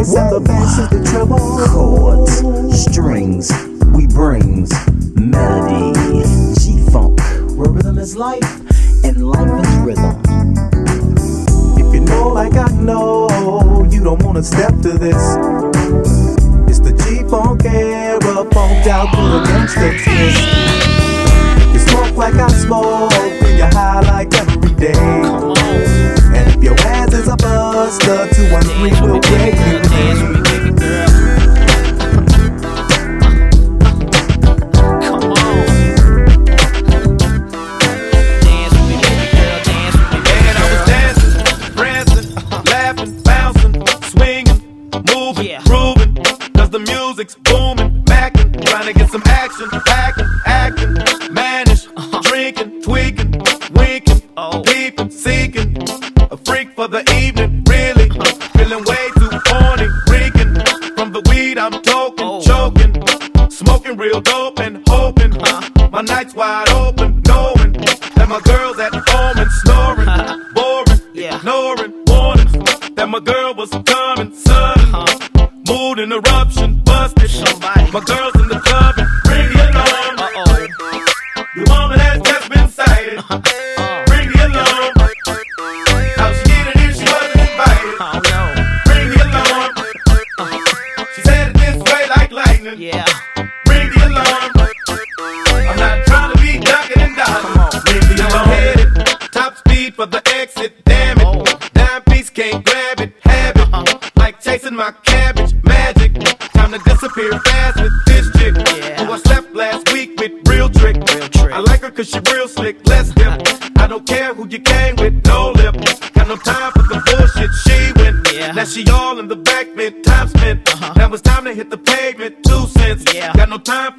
rhythm is the bass and the bass is the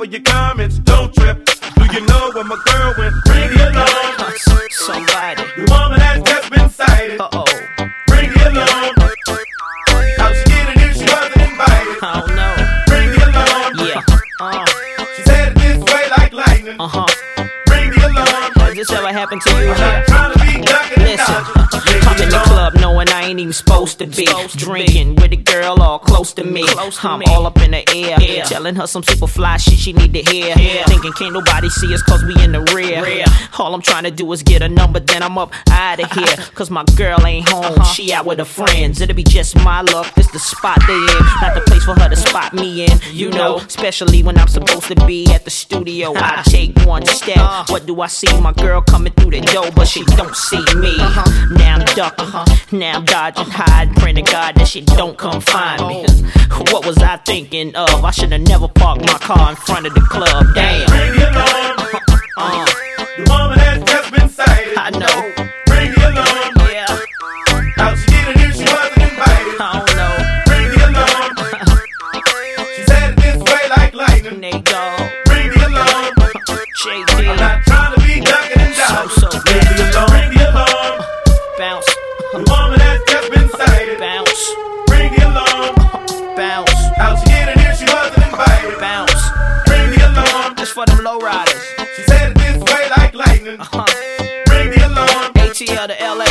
Got no to. I'm all up in the air, yeah. telling her some super fly shit she need to hear. Yeah. Thinking can't nobody see us cause we in the rear. All I'm trying to do is get a number, then I'm up out of uh-huh. here. Cause my girl ain't home, uh-huh. she out with her friends. It'll be just my luck, this the spot they in. Not the place for her to spot me in, you know. Especially when I'm supposed to be at the studio. I uh-huh. take one step. What do I see? My girl coming through the door, but she don't see me. Now I'm ducking, now I'm dodging, hiding, praying to God that she don't come find me. Oh. What was I thinking of? I should have never parked my car in front of the club. Damn. Bring it. Uh, The woman to LA.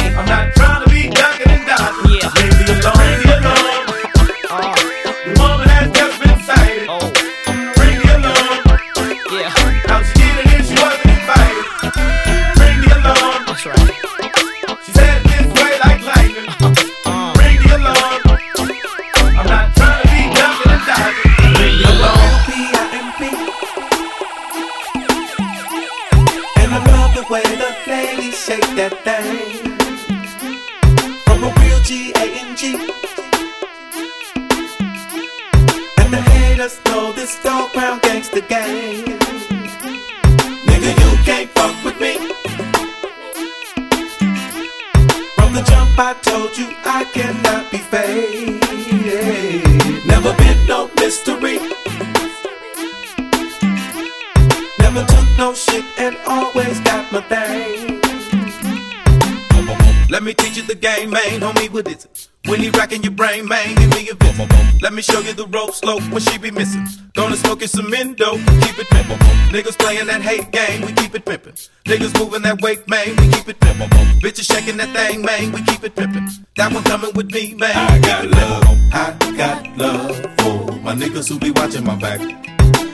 Me show you the rope slope when she be missing. Gonna smoke you some endo, keep it pimpin'. Niggas playing that hate game, we keep it pimpin'. Niggas moving that weight, man, we keep it pimpin'. Bitches shaking that thing, man, we keep it pimpin'. That one coming with me, man. I got love, I got love for my niggas who be watching my back.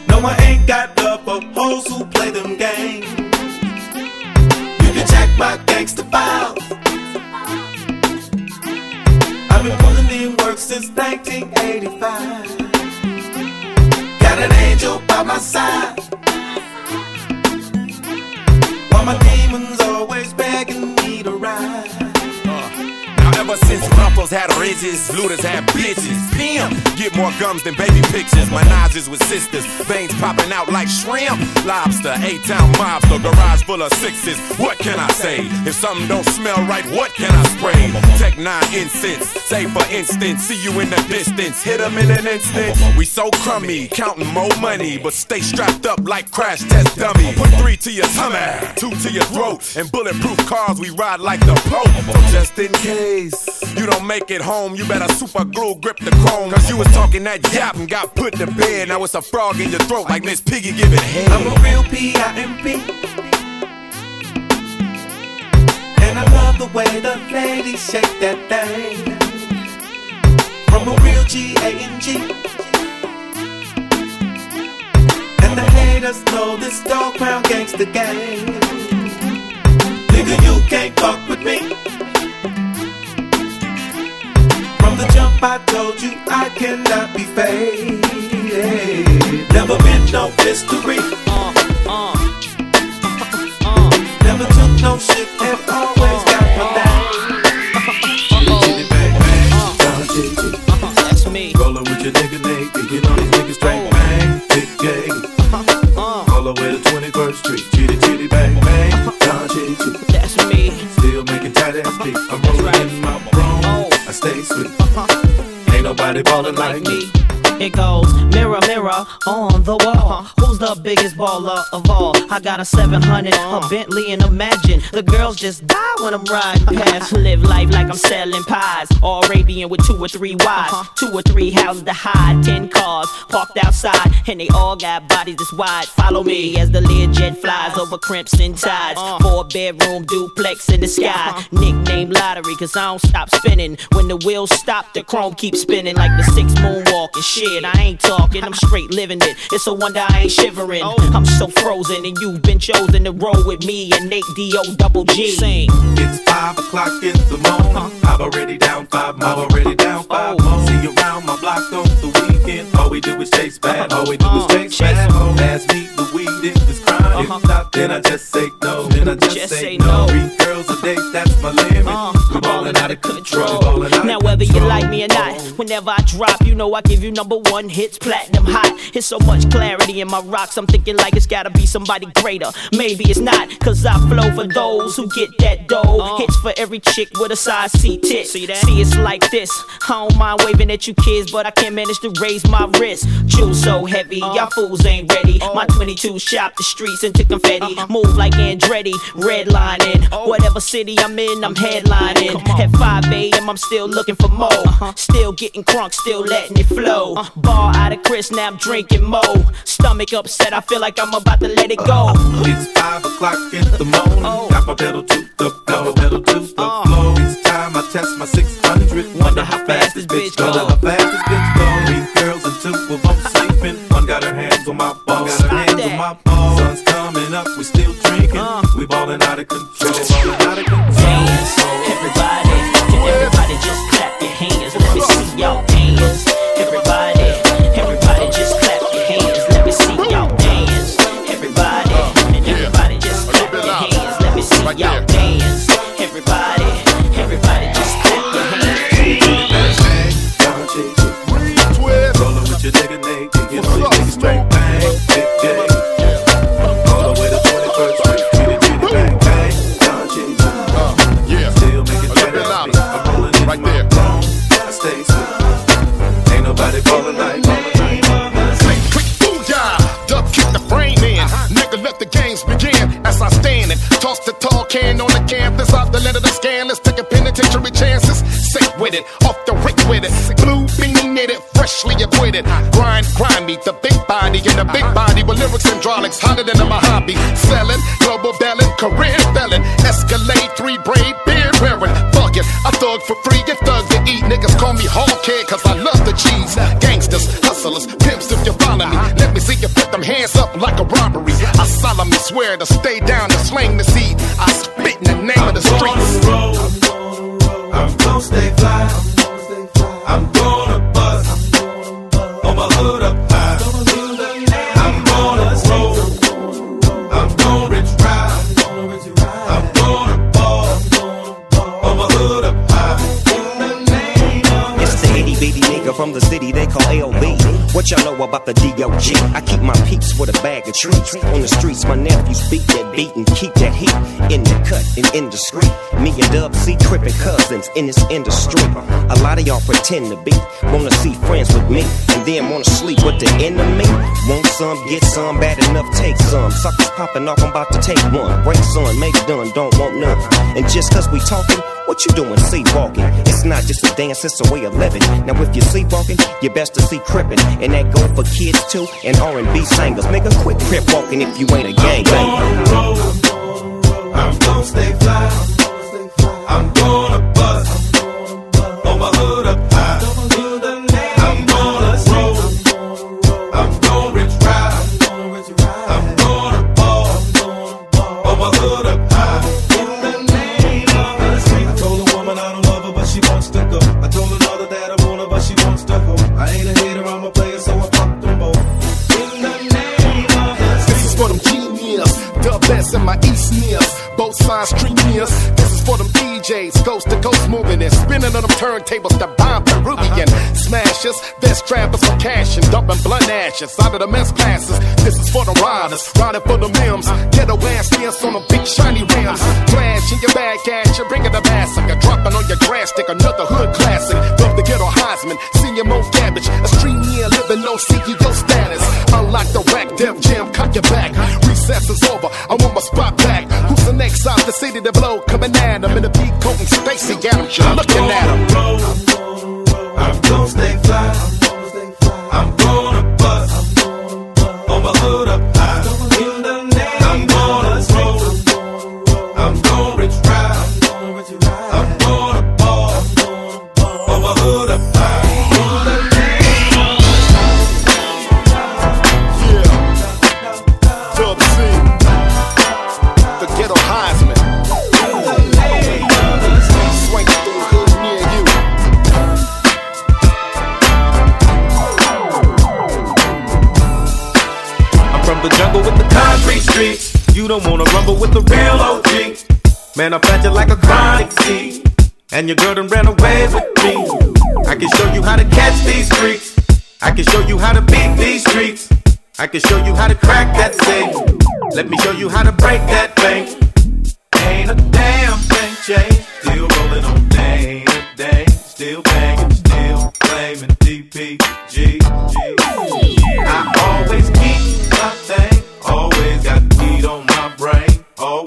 No, I ain't got love for hoes who play them games. You can check my gangster files. I've been pulling in work since 1985. Got an angel by my side. While my demons always begging me to ride. Ever since Ruffles had ridges, looters had bitches. Pimp, get more gums than baby pictures. My noses with sisters, veins popping out like shrimp. Lobster, A-town mobster, garage full of sixes. What can I say? If something don't smell right, what can I spray? Tech 9 incense, say for instance, see you in the distance, hit 'em in an instant. We so crummy, counting more money, but stay strapped up like crash test dummy. Put three to your tummy, two to your throat, and bulletproof cars we ride like the Pope. So just in case you don't make it home, you better super glue grip the chrome. Cause you was talking that yap and got put to bed. Now it's a frog in your throat like Miss Piggy giving head. I'm a real P-I-M-P. And I love the way the ladies shake that thing. From a real G-A-N-G. And the haters know this dog pound gangster gang. Nigga, you can't fuck you I cannot be faded. Never been no mystery. I got a 700, a Bentley, and imagine the girls just die when I'm riding past. Live life like I'm selling pies. All Arabian with two or three wives, uh-huh. two or three houses to hide, ten cars parked outside, and they all got bodies this wide. Follow me as the Learjet flies over crimson tides. Uh. Four bedroom duplex in the sky. Uh-huh. Nickname lottery, cause I don't stop spinning. When the wheels stop, the chrome keeps spinning like the six moonwalk and shit. I ain't talking, I'm straight living it. It's a wonder I ain't shivering. Oh. I'm so frozen, and you've been chosen to roll with me and Nate D.O. double G. Sing. It's five o'clock in the morning. I'm already down five. I'm already down five Oh. See you around my block on the weekend. All we do is chase bad. All we do is Uh, chase bad. hoes. Pass me the weed if it's crime. Uh-huh. If not, then I just say no. Then I just, say, no. Three girls a day, that's my limit. Uh, ballin' out of control. control. Ballin' out Now whether you like me or not, whenever I drop, you know I give you number one hits, platinum hot. It's so much clarity in my rocks, I'm thinking like it's gotta be somebody greater. Maybe it's not, cause I flow for those who get that dough. Hits for every chick with a size C tit. See it's like this. I don't mind waving at you kids, but I can't manage to raise my wrist. Chew so heavy, y'all fools ain't ready. My 22 shop the streets into confetti. Move like Andretti, redlining. Whatever city I'm in, I'm headlining. At 5 a.m., I'm still looking for more. Still getting crunk, still letting it flow. Bar out of Chris, now I'm drinking more. Stomach upset, I feel like I'm about to let it go. It's five o'clock in the morning. Oh. Got my pedal to the my pedal to the Uh. floor. It's time I test my 600. Wonder how fast this bitch go. Wonder how fast this bitch go. Three girls and two of them sleeping. One got her hands on my balls. Got her hands on my balls. Sun's coming up, we still drinking. Uh. We ballin' out of control. Ballin' out of control. Acquitted. Grind, grind me, the big body and the big uh-huh. body with lyrics and hydraulics hotter than a Mojave. Selling, global belling, career felon. Escalade, three braid, beard wearing. Fuck it, I thug for free, get thugs to eat. Niggas call me hardhead cause I love the cheese. Gangsters, hustlers, pimps if you follow me. Uh-huh. Let me see you put them hands up like a robbery. I solemnly swear to stay down to slang the seed. I the DOG? I keep my peeps with a bag of treats. On the streets, my nephews beat that beat and keep that heat in the cut and indiscreet. Me and Dub C tripping cousins in this industry. A lot of y'all pretend to be, wanna see friends with me, and then wanna sleep with the enemy. Want some, get some, bad enough, take some. Suckers popping off, I'm about to take one. Break son, make done, don't want none. And just cause we talking, what you doing sleepwalking? It's not just a dance, it's a way of living. Now if you're sleepwalking, you best to see crippin'. And that go for kids too, and R&B singers. Nigga, quit crip walking if you ain't a gangbanger. I'm gonna stay fly. I'm gonna bust. Turntables, the bomb Peruvian. Uh-huh. Smack snatchers, vest trappers for cash and dumping blunt ashes out of the mess passes. This is for the riders, riding for the mims. Ghetto ass skins on the big shiny rims. Uh-huh. Trash in your bag, cash, you bring it the bass like a massacre. Dropping on your grass stick, another hood classic. Love the ghetto Heisman, senior Mo Garbage. A stream year living no CEO status. Unlock the rack, Def Jam, cock your back. Recess is over, I want my spot back. Who's the next out the city to blow? Coming at him in the peak coat and Adams. You're looking at him. Man, I plant you like a chronic seed. And your girl done ran away with me. I can show you how to catch these freaks. I can show you how to beat these streets. I can show you how to crack that safe. Let me show you how to break that bank. Ain't a damn thing changed. Still rolling on day to day. Still banging, still claiming DPG. I always keep my thing. Always got weed on my brain. Always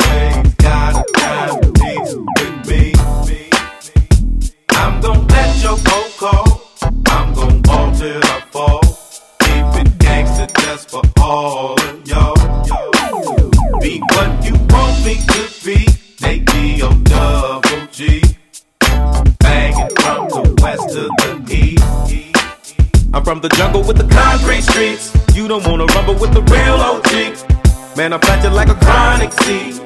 from the jungle with the concrete streets. You don't wanna rumble with the real OG. Man, I plant you like a chronic seed.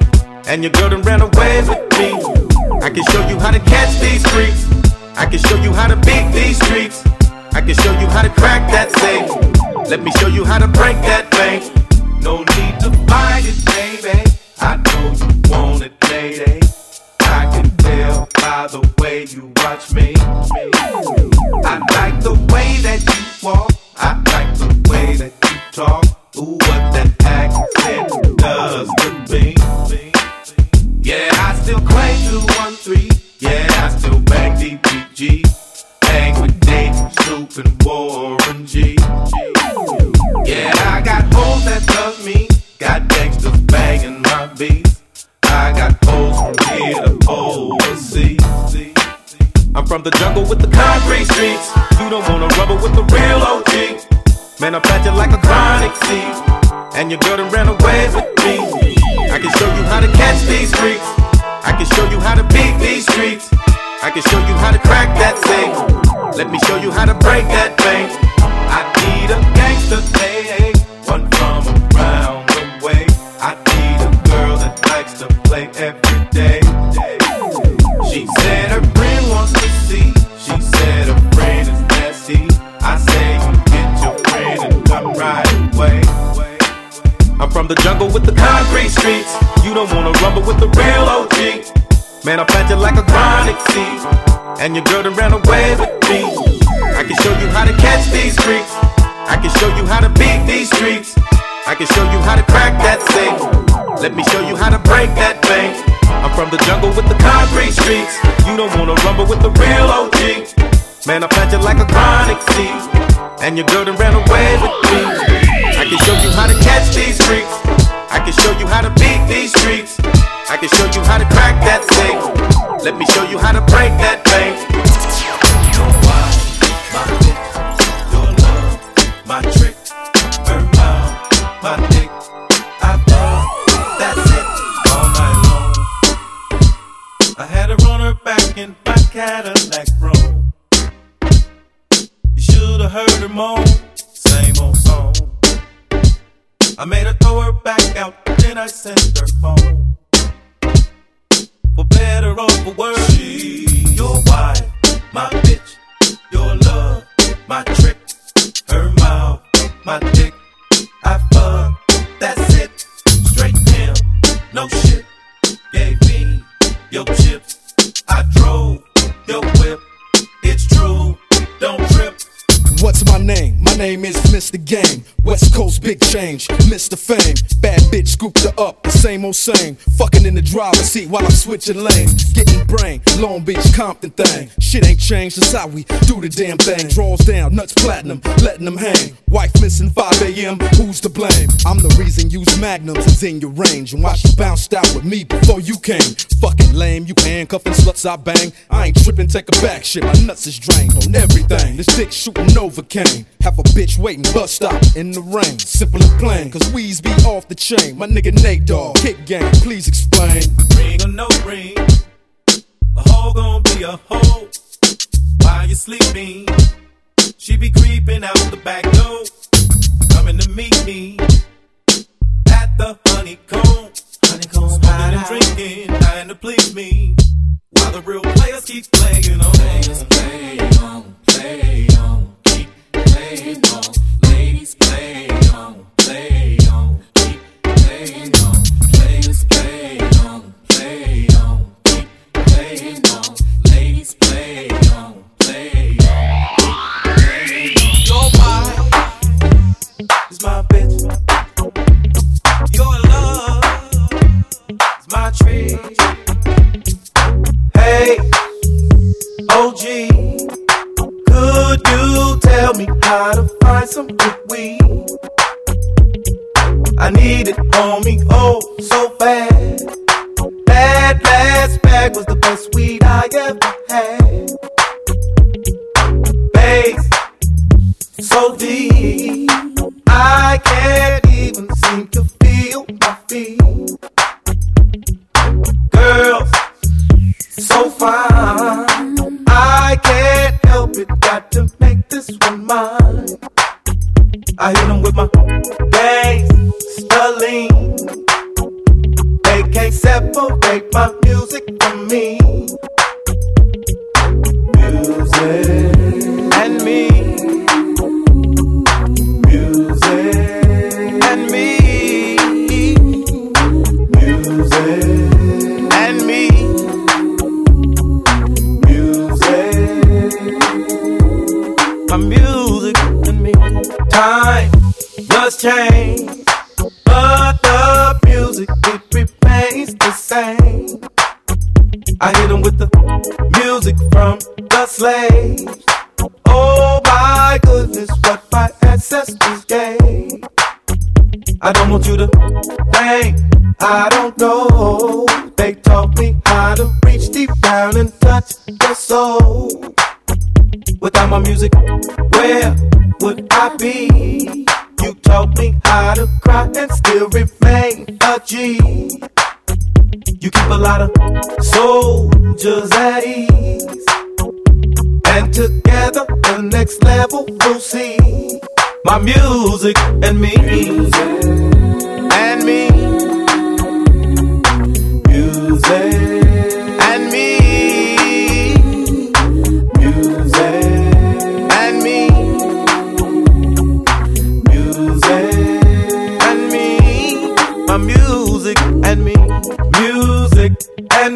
And your girl done ran away with me. I can show you how to catch these freaks. I can show you how to beat these streets. I can show you how to crack that safe. Let me show you how to break that bank. No need to fight it, baby. I know you want it, lady. By the way you watch me. I like the way that you walk. I like the way that you talk. Ooh, what that accent does to me. Yeah, I still claim 213. Yeah, I still bang DPG. Hang with Dave, Snoop, and Warren G. Yeah, I got hoes that love me. Got gangsters banging my beats. I got hoes from here to overseas. I'm from the jungle with the concrete streets. You don't wanna rubber with the real OG. Man, I plant you like a chronic seed. And your girl done ran away with me. I can show you how to catch these freaks. I can show you how to beat these streets. I can show you how to crack that safe. Let me show you how to break that bank. I need a gangster, hey, from the jungle with the concrete streets. You don't wanna rumble with the real OG. Man, I plant you like a chronic seed. And your girl done ran away with me. I can show you how to catch these freaks. I can show you how to beat these streets. I can show you how to crack that safe. Let me show you how to break that bank. I'm from the jungle with the concrete streets. You don't wanna rumble with the real OG. Man, I plant you like a chronic seed. And your girl done ran away with me. I can show you how to catch these freaks. I can show you how to beat these streets. I can show you how to crack that safe. Let me show you how to break that bank. Change, Mr. same. Fucking in the driver's seat while I'm switching lanes. Getting brain, Long Beach, Compton thing. Shit ain't changed, that's how we do the damn thing. Draws down, nuts platinum, letting them hang. Wife missing 5 a.m., who's to blame? I'm the reason use magnums is in your range. And why you bounced out with me before you came. Fucking lame, you handcuffing sluts I bang. I ain't tripping, take a back shit, my nuts is drained on everything. This dick shooting Novocaine. Half a bitch waiting, bus stop in the rain. Simple and plain, cause weeds be off the chain. My nigga Nate Dogg, kick game, please explain. Ring or no ring, a hoe gon' be a hoe. While you sleeping, she be creeping out the back door, coming to meet me at the honeycomb. Honeycomb, smoking and drinking, trying to please me. While the real players keep playing on. Players play on, play on, keep playing on. Ladies play on, play on, keep playing on. Hey, OG, could you tell me how to find some good weed? I need it on me, oh, so bad. That last bag was the best weed I ever music, where would I be? You taught me how to cry and still remain a G. You keep a lot of soldiers at ease. And together, the next level we'll see. My music and me. Music. And me. Music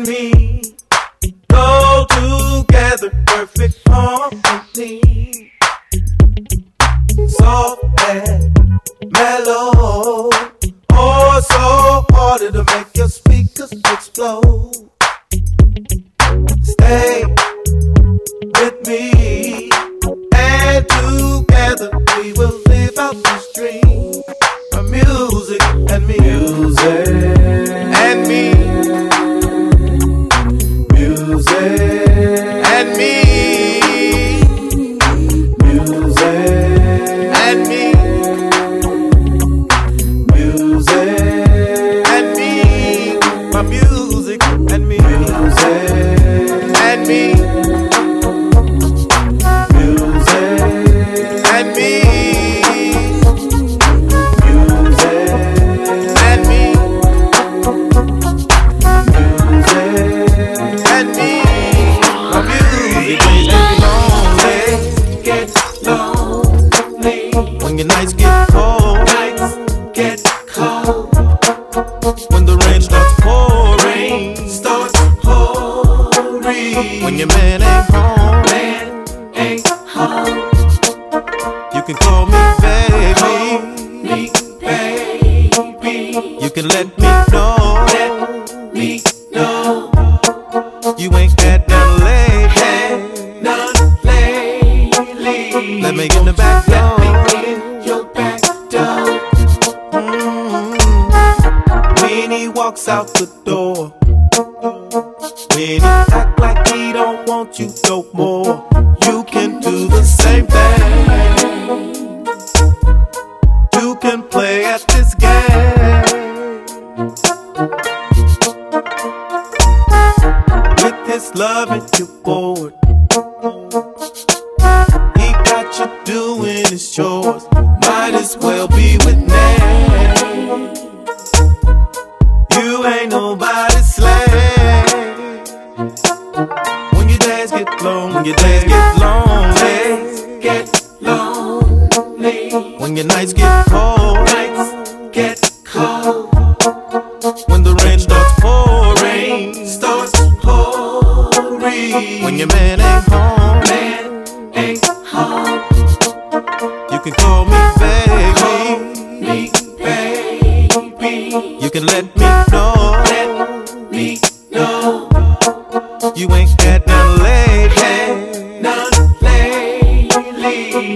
me. Go together, perfect harmony. Soft and mellow. Oh, so hard to make your speakers explode. Stay with me, and together we will live out this dream. My music and me, music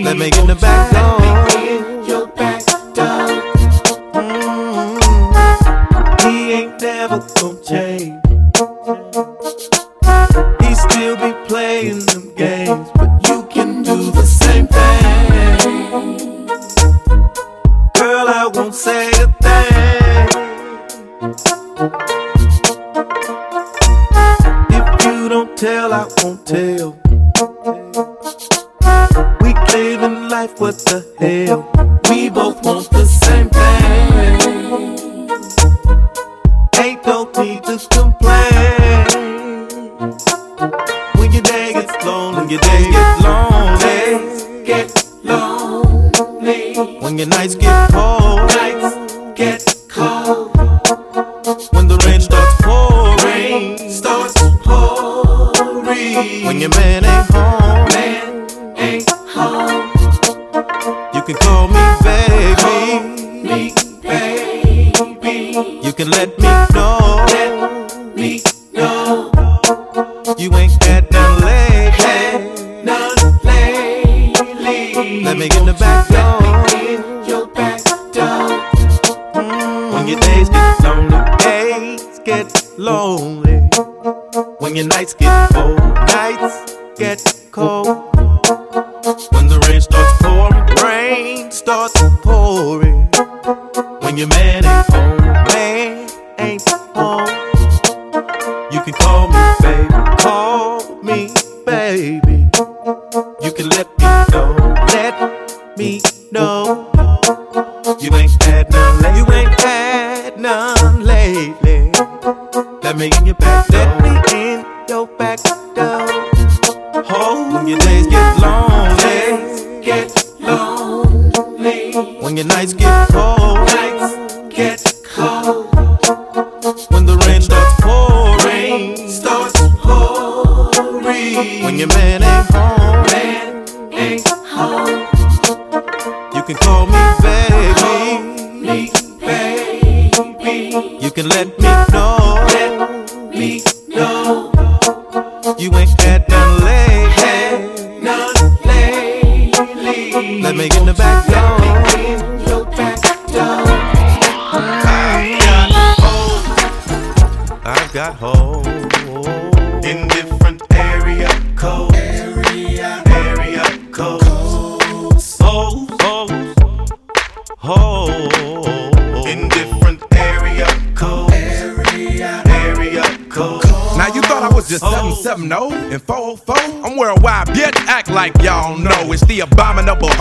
Let me get the back door.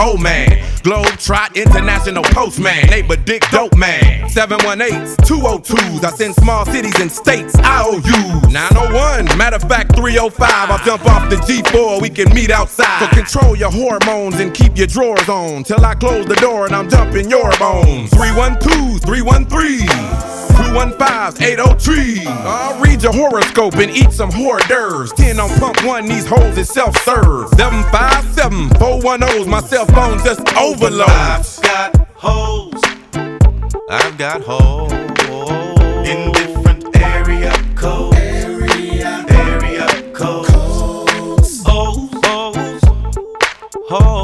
whole man international postman. Neighbor Dick Dope Man. 718s, 202s. I send small cities and states IOUs. 901, matter of fact, 305. I'll jump off the G4, we can meet outside. So control your hormones and keep your drawers on. Till I close the door and I'm dumping your bones. 312s, 313. 215 803. I'll read your horoscope and eat some hors d'oeuvres. 10 on pump one, these hoes is self serve. 757 410's, my cell phone just overload. I've got holes. I've got hoes. In different area codes. Area, area codes. Hoes, hoes, hoes.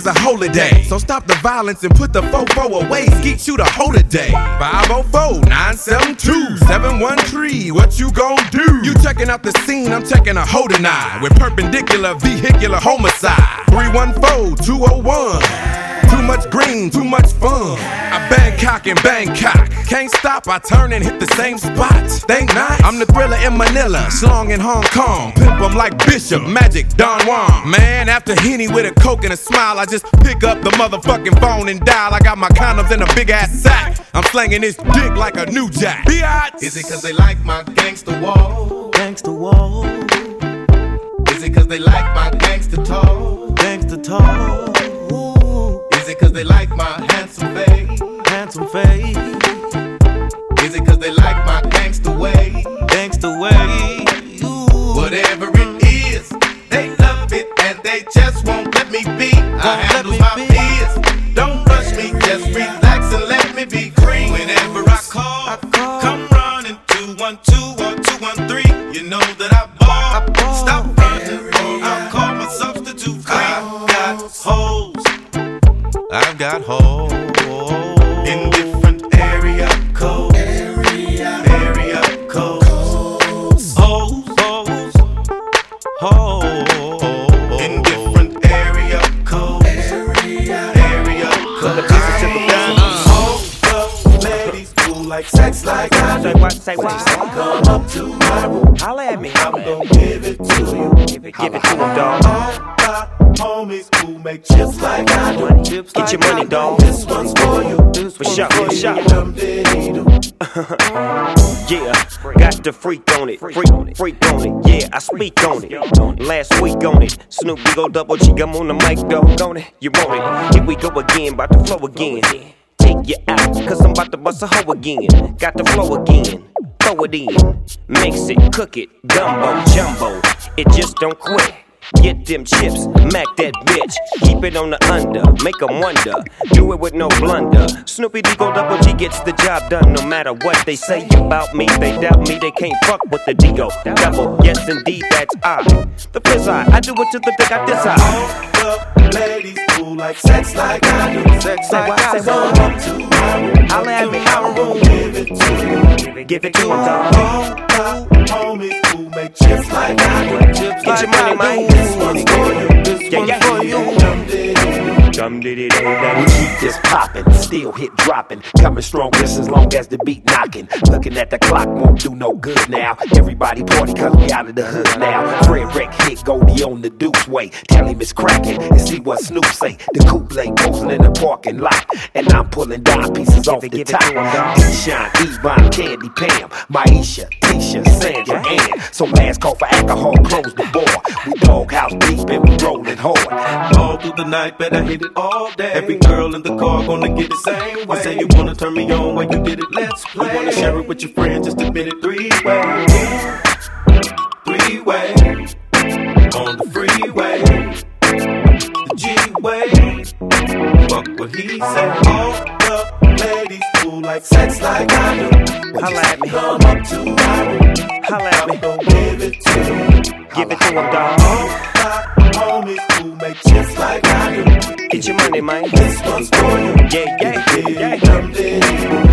Is a holiday, so stop the violence and put the fofo away. Skeet you the holiday. 504-972-713. What you gon' do? You checking out the scene, I'm checking a holding eye with perpendicular vehicular homicide. 314-201. Too much green, too much fun. I Bangkok and Bangkok. Can't stop, I turn and hit the same spot. Think not? I'm the thriller in Manila, slong in Hong Kong. Pimp 'em like Bishop, Magic, Don Juan. Man, after Henny with a coke and a smile, I just pick up the motherfucking phone and dial. I got my condoms in a big ass sack. I'm slanging this dick like a new jack. Biatch! Is it cause they like my gangster wall? Gangster wall. Is it cause they like my gangster talk? Gangster talk. Is it cause they like my handsome face? Handsome face. Is it cause they like my gangster way? Gangster way. Whatever it speak on it. Last week on it, Snoop go double G, I'm on the mic, dog, on it. You want it? Here we go again, about to flow again. Take you out, cause I'm about to bust a hoe again. Got the flow again. Throw it in, mix it, cook it, gumbo, jumbo. It just don't quit. Get them chips, mac that bitch. Keep it on the under, make 'em wonder. Do it with no blunder. Snoopy D go double G gets the job done. No matter what they say about me, they doubt me. They can't fuck with the Digo double. Yes, indeed, that's I. The fizz I, I do it to the dick I desire. All the ladies who like sex like I do. Sex like I do. Come up to my room. Holla at me, I'm give it to you. Give it to dog. All my homies who make chips like I do. Chips Get your money, man. This one's for you. This one's for you. Dum diddy doo. Dum diddy doo We dum. keep this poppin', still hit droppin', coming strong just as long as the beat knockin'. Looking at the clock won't do no good now. Everybody party cause we out of the hood now. Fredwreck hit Goldie on the Duke's way. Tell him it's crackin' and see what Snoop say. The coupe lay posing in the parking lot, and I'm pulling dime pieces off the give it top. to him, dog. D-Shine, Yvonne, Candy, Pam, Maisha, Tisha, Sandra, Ann. So last call for alcohol, close the bar. We doghouse deep and we rollin' hard. All through the night, better hit it all day. Every girl in the car gonna get the same way. You say you wanna turn me on when you did it, let's play. You wanna share it with your friends, just admit it three way. Three way. On the freeway. The G way. Fuck what he said. All the ladies who like sex like I do. Holla at me. Come up to my room. Holla at me. I'm gonna give it to you. Give it to him, dog. All my homies Get your money, man. This one's for you. Yeah, yeah, yeah. Uh,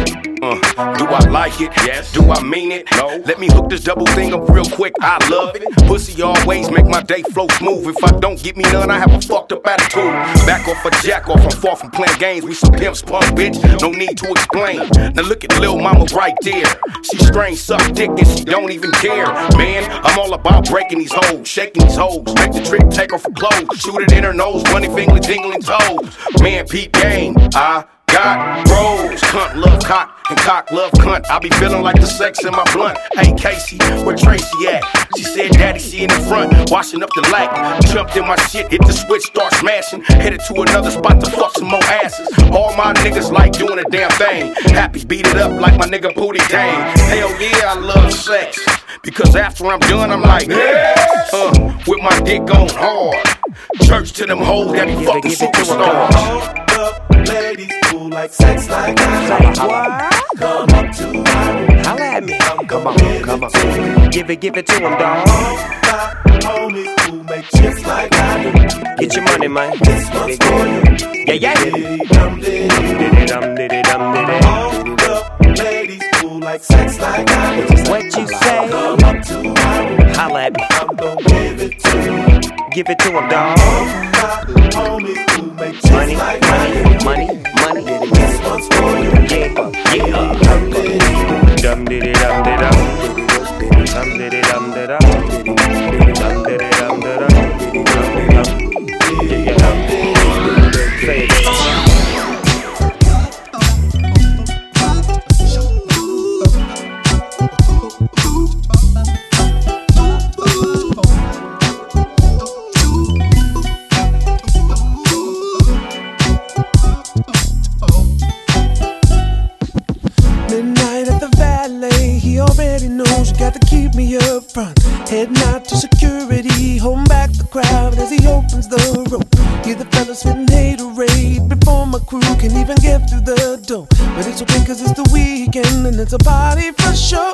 do I like it? Yes. Do I mean it? No. Let me hook this double thing up real quick. I love it. Pussy always make my day flow smooth. If I don't get me none, I have a fucked up attitude. Back off a jack off. I'm far from playing games. We some pimps, punk bitch. No need to explain. Now look at Lil Mama right there. She strange, suck dick, and she don't even care. Man, I'm all about breaking these hoes, shaking these hoes. Make the trick, take her for clothes. Shoot it in her nose, money finger, jingling toes. Man, Pete game. I got bros. Cunt love cock and cock love cunt. I be feeling like the sex in my blunt. Hey Casey, where Tracy at? She said, Daddy. she in the front, washing up the light. Jumped in my shit, hit the switch, start smashing. Headed to another spot to fuck some more asses. All my niggas like doing a damn thing. Happy beat it up like my nigga Booty Dang. Hell yeah, I love sex. Because after I'm done, I'm like, yeah, uh, with my dick on hard. Church to them hoes that be fucking superstars. Ladies who like sex like that. Come up to my room. Holla at me. Come on, come on. Give it, give it to him, dog. Homies who make chicks like I do. Get your money, man. This one's for you. Yeah, yeah. Dum diddy. Diddy-dum, diddy-dum, diddy. All the ladies who like sex like I do. What you say? Come up to my. Holla at me. I'm gonna give it to you. Give it to him, dog. Homies who make Money, like do. money, money, money. This one's for you. Yeah, yeah. Dum diddy dum diddy dum. Dum diddy dum diddy dum. Dum diddy dum diddy dum. Dum diddy dum. Yeah, Heading out to security, holding back the crowd as he opens the rope. Hear the fellas spitting haterade before my crew can even get through the door. But it's okay cause it's the weekend and it's a party for sure.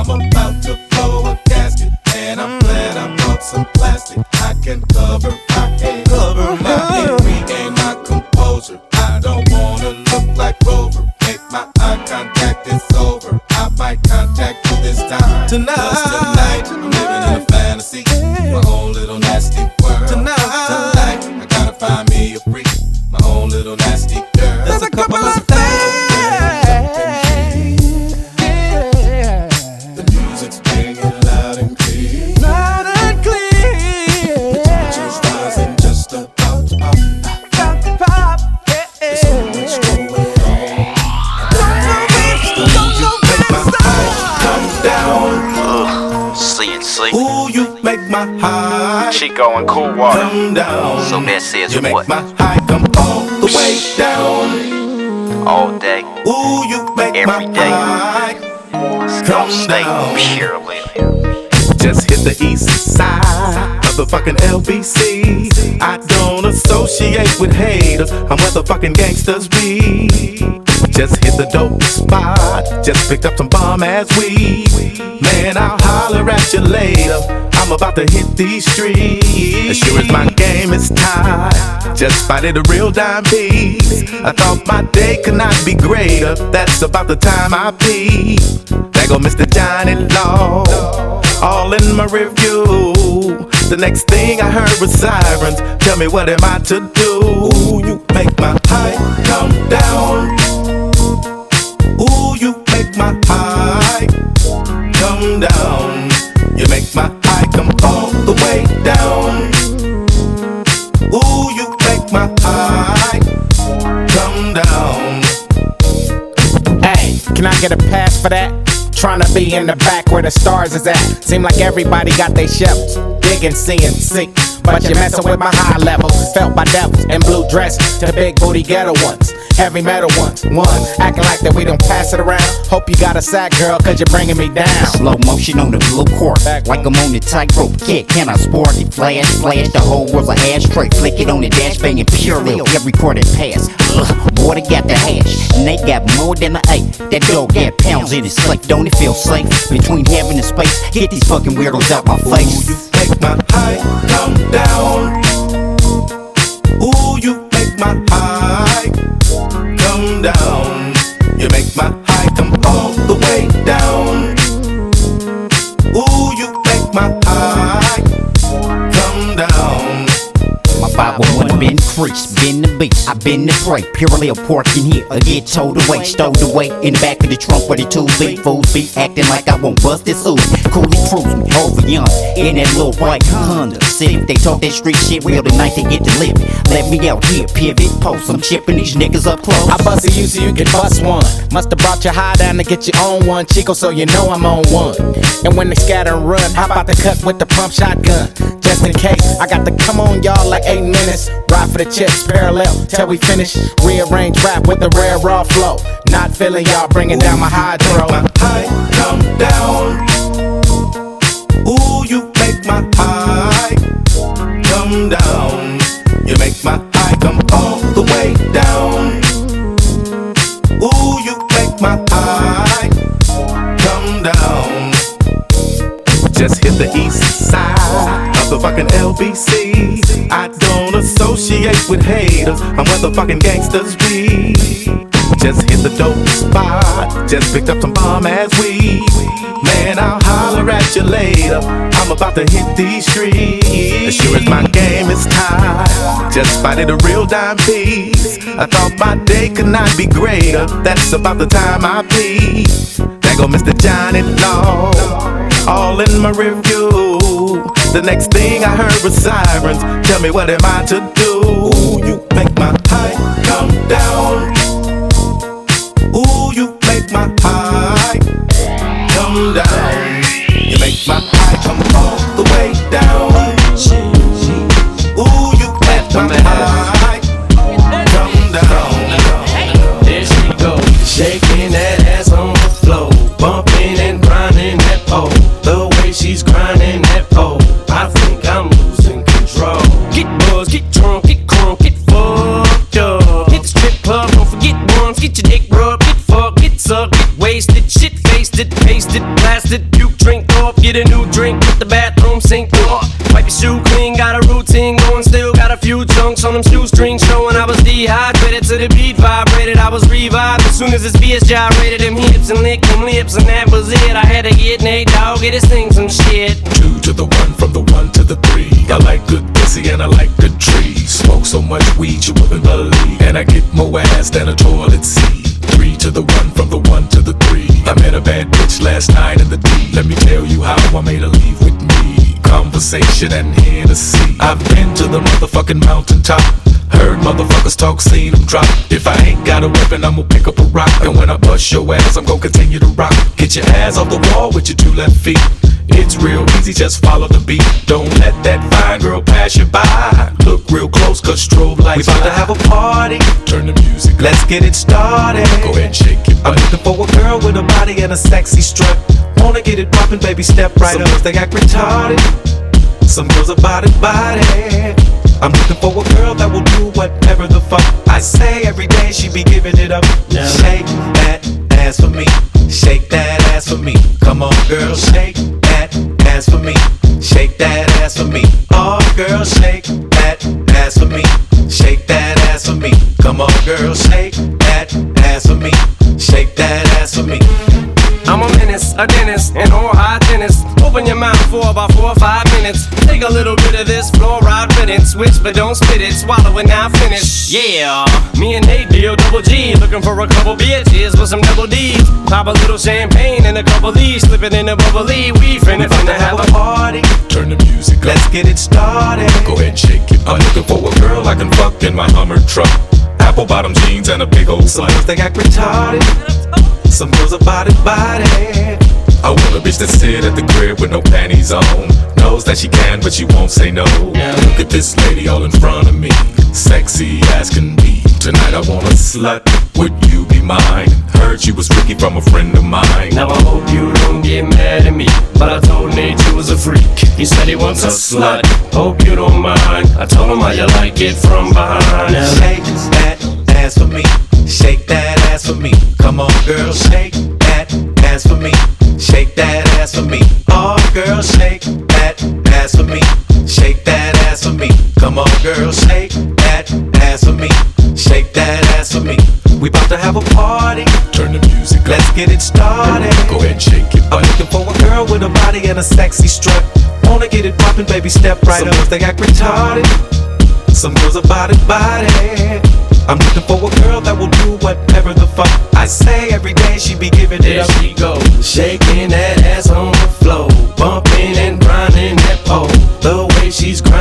I'm about to blow a gasket, and I'm glad I brought some plastic. I can cover down. That says You make my high come all the way down. All day, Ooh, you make Every my day. high don't come stay down. purely. Just hit the east side of the fucking LBC. I don't associate with haters. I'm where the fucking gangsters be. Just hit the dope spot. Just picked up some bomb ass weed. Man, I'll holler at you later. I'm about to hit these streets. As sure as my game is tied. Just spotted a real dime piece. I thought my day could not be greater. That's about the time I pee. There go Mr. Johnny Law. All in my review. The next thing I heard was sirens. Tell me what am I to do? You make my high come down. Ooh, you make my high come down. You make my high come all the way down. Ooh, you make my high come down. Hey, can I get a pass for that? Trying to be in the back where the stars is at. Seem like everybody got their shells. Digging, seeing, sick. But you're messing with my high levels. Felt by devils in blue dresses to the big booty ghetto ones. Heavy metal ones. One, acting like that we don't pass it around. Hope you got a sack, girl, cause you're bringing me down. Slow motion on the blue court, like I'm on the tightrope kick. Can I sport it? Flash, flash, the whole world's a ashtray. Flick it on the dash, banging pure real. Every quarter pass. Ugh, boy, they got the hash. And they got more than an eight. That dog got pounds in his slate. Don't it feel safe? Between heaven and space, get these fucking weirdos out my face. Ooh, you Make my high come down. Ooh, you make my high come down. You make my high come all the way down. My 501 been creased, been the beast, I been the prey. Purely a pork in here, I get towed away, stowed away in the back of the trunk where the two big fools be acting like I won't bust this ooh. Coolly cruising over young in that little white Honda. See if they talk that street shit real tonight, they get to live. Let me out here, pivot post. I'm chipping these niggas up close. I bust a you so you can bust one. Musta brought your high down to get your own one, Chico, so you know I'm on one. And when they scatter and run, hop out the cut with the pump shotgun. Just in case, I got to come on y'all like eight minutes. Ride for the chips, parallel till we finish. Rearrange rap with the rare raw flow. Not feeling y'all bringing down my hydro. My high come down. Ooh, you make my high come down. You make my high come all the way down. Ooh, you make my high come down. Just hit the east side of the fucking LBC. I don't associate with haters. I'm where the fucking gangsters be. Just hit the dope spot. Just picked up some bomb ass weed. Man, I'll holler at you later. I'm about to hit these streets. As sure as my game is tied. Just spotted a real dime piece. I thought my day could not be greater. That's about the time I pee. There go Mr. Johnny Law. All in my review. The next thing I heard was sirens. Tell me what am I to do? You make my high come down. Ooh, you make my high come down. You make my high come all the way soon as this BS gyrated them hips and licked them lips, and that was it. I had to get Nate Dogg, his thing some shit. Two to the one, from the one to the three. I like good pussy and I like good trees. Smoke so much weed you wouldn't believe. And I get more ass than a toilet seat. Three to the one, from the one to the three. I met a bad bitch last night in the D. Let me tell you how I made her leave with. Conversation and Hennessy. I've been to the motherfucking mountaintop. Heard motherfuckers talk, seen them drop. If I ain't got a weapon, I'ma pick up a rock. And when I bust your ass, I'm gonna continue to rock. Get your ass off the wall with your two left feet. It's real easy, just follow the beat. Don't let that fine girl pass you by. Look real close, cause strobe lights. We about to have a party. Turn the music. Let's get it started. Go ahead and shake it. I'm looking for a girl with a body and a sexy strut. Wanna get it poppin', baby, step right Some up. They act retarded. Some girls are body body. I'm looking for a girl that will do whatever the fuck I say every day. She be giving it up. Shake that ass for me. Shake that ass for me. Come on, girl, shake that ass for me. Shake that ass for me. Oh, girl, shake that ass for me. Shake that ass for me. Come on, girl, shake that ass for me. Shake that ass for me. I'm a menace, a dentist, an oral hygienist. Open your mouth for about four or five minutes. Take a little bit of this fluoride riddance. Switch, but don't spit it. Swallow it now, finish. Yeah, me and Nate deal double G. Looking for a couple bitches with some double D's. Pop a little champagne and a couple D's. Slip it in a bubbly. We finna, finna have a party. Turn the music up. Let's get it started. Go ahead, shake it. I'm looking for a girl I can fuck in my Hummer truck. Apple bottom jeans and a big old Some slut. girls they act retarded. Some girls are body body. I want a bitch that sit at the crib with no panties on. Knows that she can, but she won't say no. Look at this lady all in front of me. Sexy as can be. Tonight I want a slut. Would you be mine? Heard she was tricky from a friend of mine. Now I hope you don't get mad at me, but I told Nate you was a freak. He said he wants a slut. Hope you don't mind. I told him how you like it from behind. Now, Shake that ass for me. Shake that ass for me. Come on, girl, shake that ass for me. Shake that ass for me. Oh, girl, shake that ass for me. Shake that ass for me. Come on, girl, shake that ass for me. Shake that ass for me. We about to have a party. Turn the music up. Let's get it started. Go ahead, and shake it. I'm looking for a girl with a body and a sexy strut. Wanna get it poppin', baby, step right Some up. girls, they act retarded. Some girls are body body. I'm looking for a girl that will do whatever the fuck I say every day. She be giving it There up. she goes, shaking that ass on the floor, bumping and grinding that pole. The way she's grinding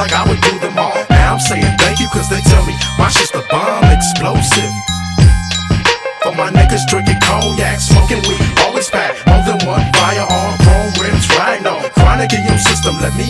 like I would do them all. Now I'm saying thank you, cause they tell me my shit's the bomb explosive. For my niggas drinking cognac, smoking weed, always pack more than one firearm, chrome rims, rhino, chronic in your system, let me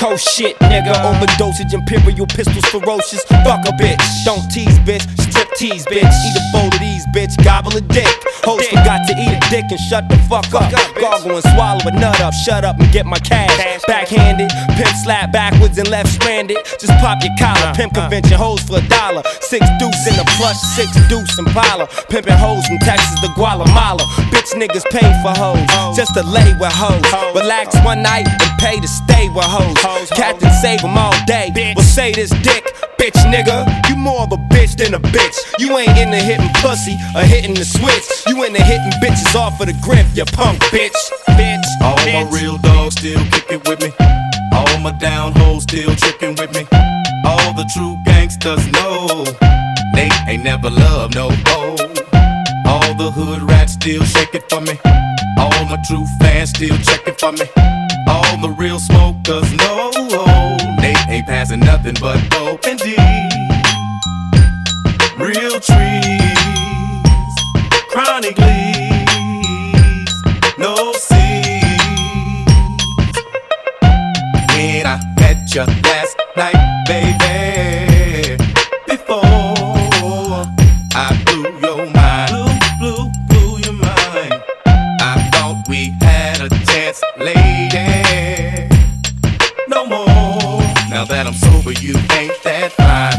Coast shit, nigga. Overdosage, imperial pistols, ferocious. Fuck a bitch. Don't tease, bitch. Strip tease, bitch. Eat a bowl of these, bitch. Gobble a dick. Hoes forgot to eat a dick and shut the fuck up. Gargle and swallow a nut up. Shut up and get my cash. Backhanded. Pimp slap backwards and left stranded. Just pop your collar. Pimp convention hoes for a dollar. Six deuce in the plush, six deuce in Impala. Pimping hoes from Texas to Guatemala. Bitch niggas pay for hoes. Just to lay with hoes. Relax one night and pay to stay with hoes. Captain save them all day. Well, say this dick, bitch nigga. You more of a bitch than a bitch. You ain't into hitting pussy or hitting the switch. You into hitting bitches off of the grip, you punk bitch. Bitch. All my real dogs still kicking with me. All my down hoes still tricking with me. All the true gangsters know they ain't never loved no hoe. The hood rats still shake it for me. All my true fans still checking for me. All the real smokers know they ain't passing nothing but dope and D. Real trees, chronic leaves, no seeds. When I met you last night, baby, you ain't that fine.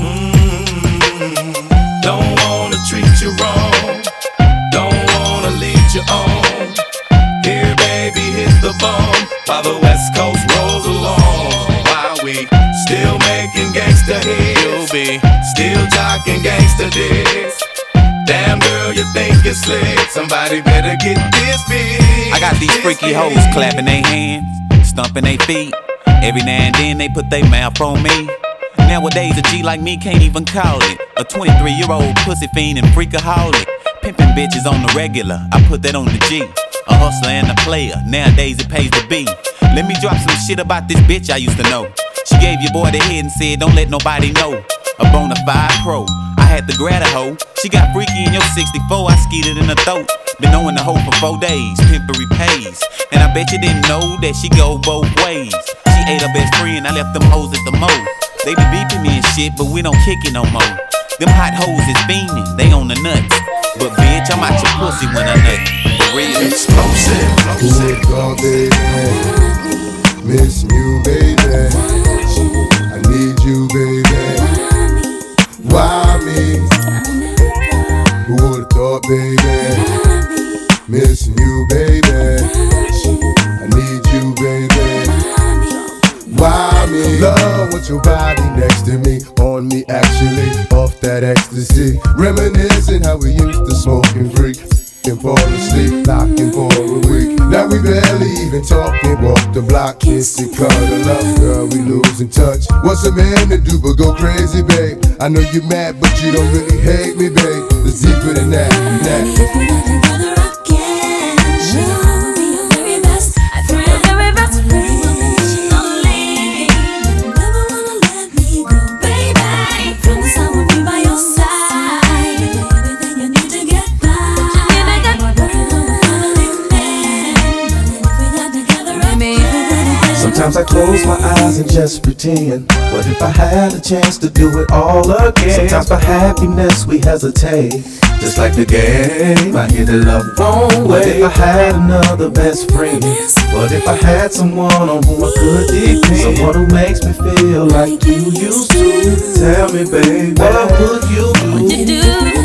Mm, Don't wanna treat you wrong. Don't wanna lead you on. Here, baby, hit the bomb while the West Coast rolls along. While we still making gangsta hits, still talking gangsta dicks. Damn girl, you think you're slick? Somebody better get this big. I got these freaky hoes clapping their hands, stumping their feet. Every now and then they put their mouth on me. Nowadays, a G like me can't even call it. A 23 year old pussy fiend and freakaholic. Pimping bitches on the regular, I put that on the G. A hustler and a player, nowadays it pays to be. Let me drop some shit about this bitch I used to know. She gave your boy the head and said, Don't let nobody know. A bona fide pro, I had to grab a hoe. She got freaky in your 64, I skeeted in her throat. Been knowing the hoe for four days, pimpery pays. And I bet you didn't know that she go both ways. She ate her best friend, I left them hoes at the mo. They be beeping me and shit, but we don't kick it no more. Them hot hoes is fiending, they on the nuts. But bitch, I'm out your pussy when I nut. For real. Explosive. Good God, baby. Miss you, baby. I need you, baby. Why me? Who would've thought, baby? Missing you, baby. I need you, baby. Why me? Love with your body next to me, on me actually, off that ecstasy. Reminiscing how we used to smoke and freak. And fall asleep, locking for a week. Now we barely even talking, walk the block, kiss it, cuddle up, girl, we losing touch. What's a man to do but go crazy, babe? I know you're mad, but you don't really hate me, babe. It's deeper than that, that. Pretend. What if I had a chance to do it all again? Sometimes for happiness we hesitate. Just like the game, I hear the love won't wait. What if I had another best friend? What if I had someone on whom I could depend? Someone who makes me feel like you used to. Tell me, baby, what would you do?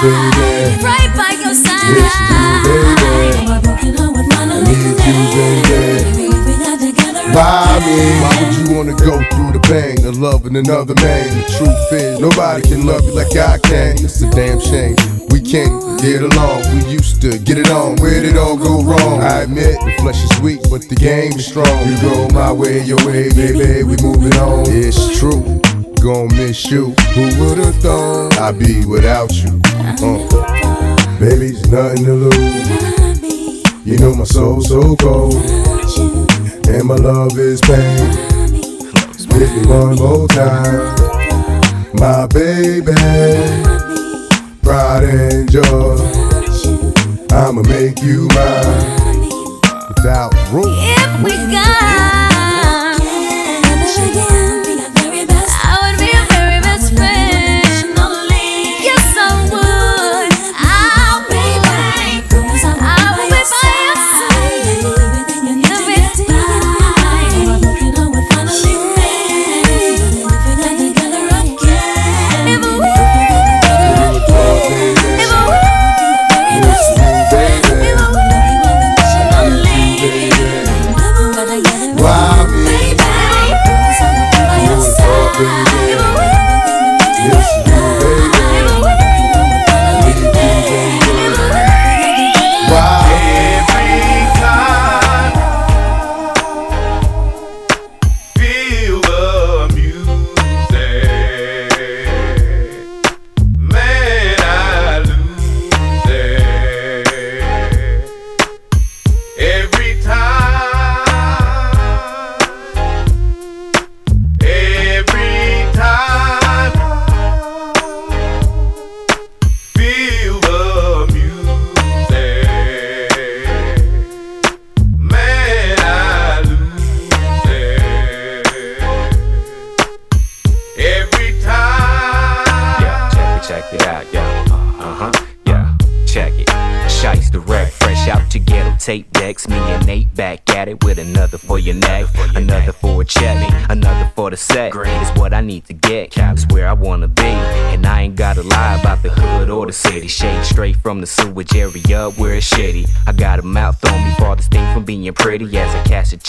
Baby? Right by your side. Miss you, baby. My broken heart would finally Need you, baby. If we got together Why me? Why would you wanna go through the pain of loving another man? The truth is, nobody can love you like I can. It's a damn shame. We can't get along. We used to get it on. Where did it all go wrong? I admit the flesh is weak, but the game is strong. You go my way, your way, baby. We moving on. It's true. Gonna miss you. Who would've thought I'd be without you? Uh. Baby, there's nothing to lose. You know my soul so cold. And my love is pain. Spit me one more time. My baby. Pride and joy. I'ma make you mine. Without room. If we got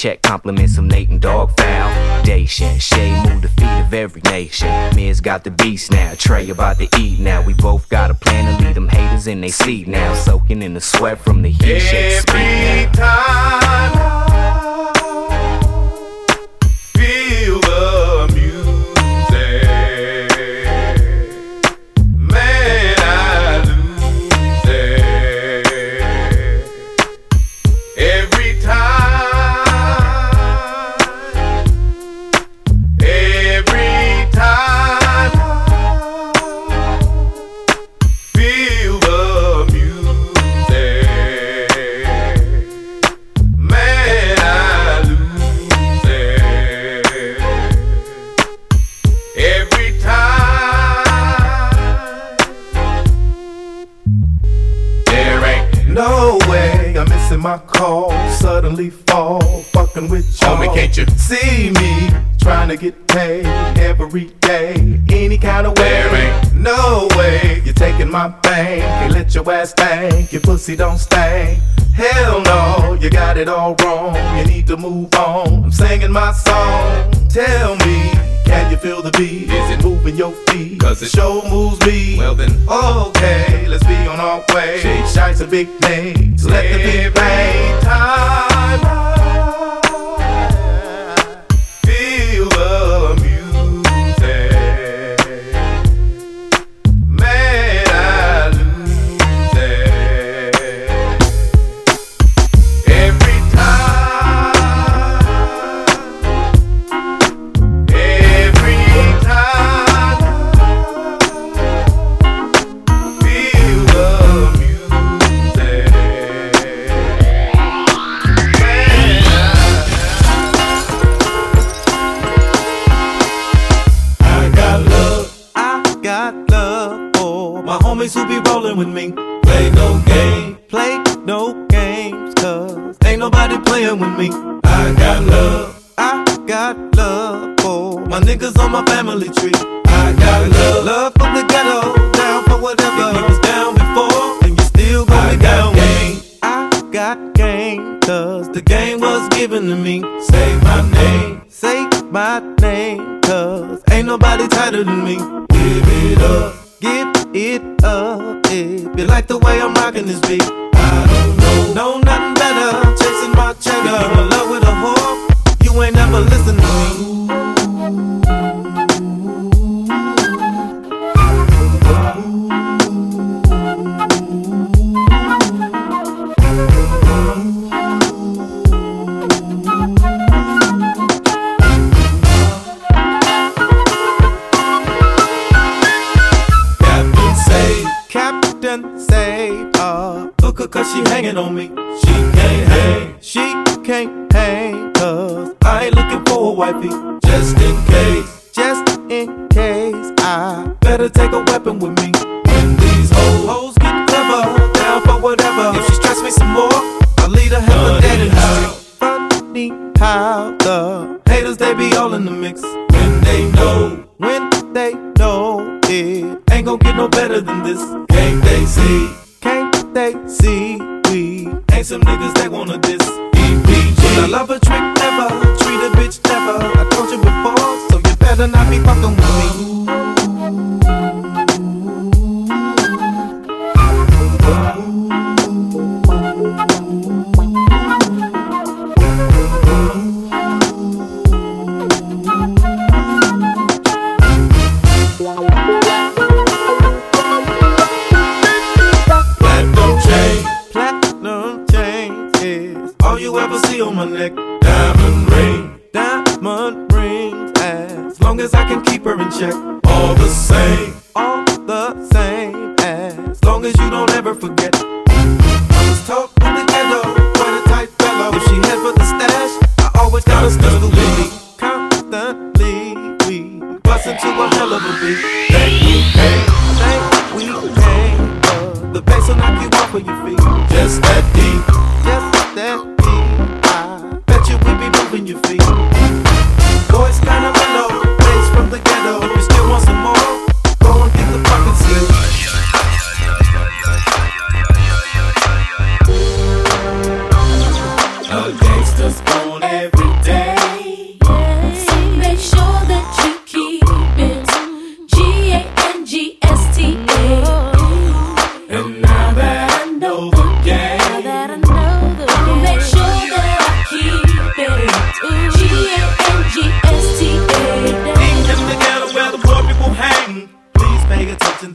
check compliments of Nate and Dog Foundation. Shay move the feet of every nation. Miz got the beast now. Trey about to eat now. We both got a plan to lead them haters in their seat now. Soaking in the sweat from the heat. Every time. your ass stank, your pussy don't stank. Hell no, you got it all wrong. You need to move on. I'm singing my song. Tell me, can you feel the beat? Is it moving your feet? Cause the show moves me. Well then, okay, let's be on our way. Shake, shite's a big name. So let the beat bang.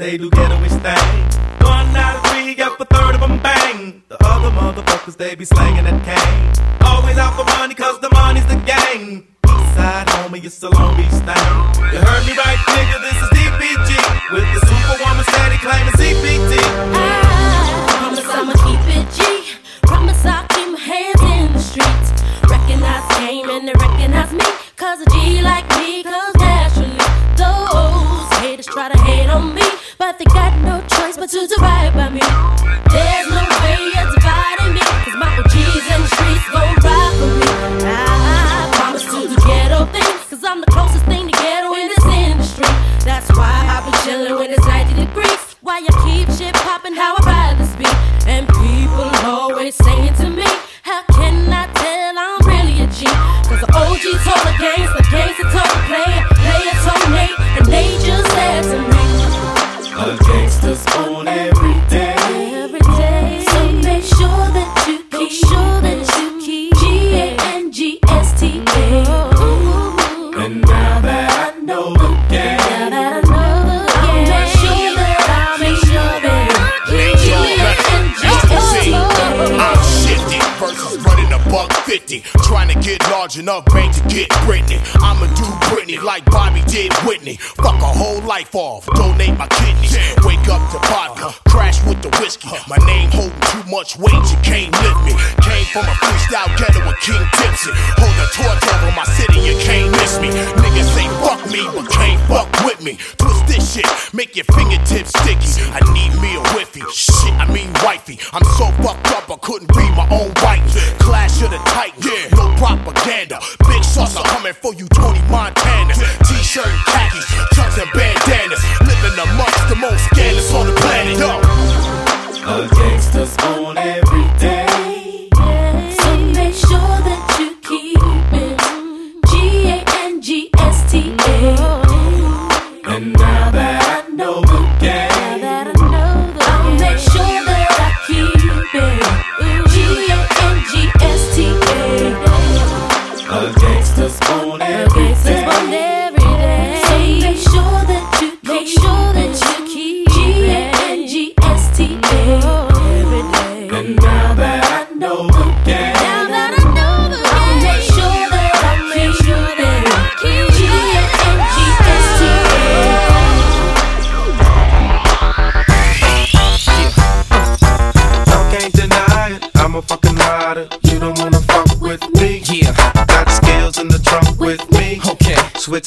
They do ghettoish thing. One out of three, up a third of them bang. The other motherfuckers, they be slanging that cane. Always out for money, cause the money's the game. Eastside homie, it's a Long Beach thing.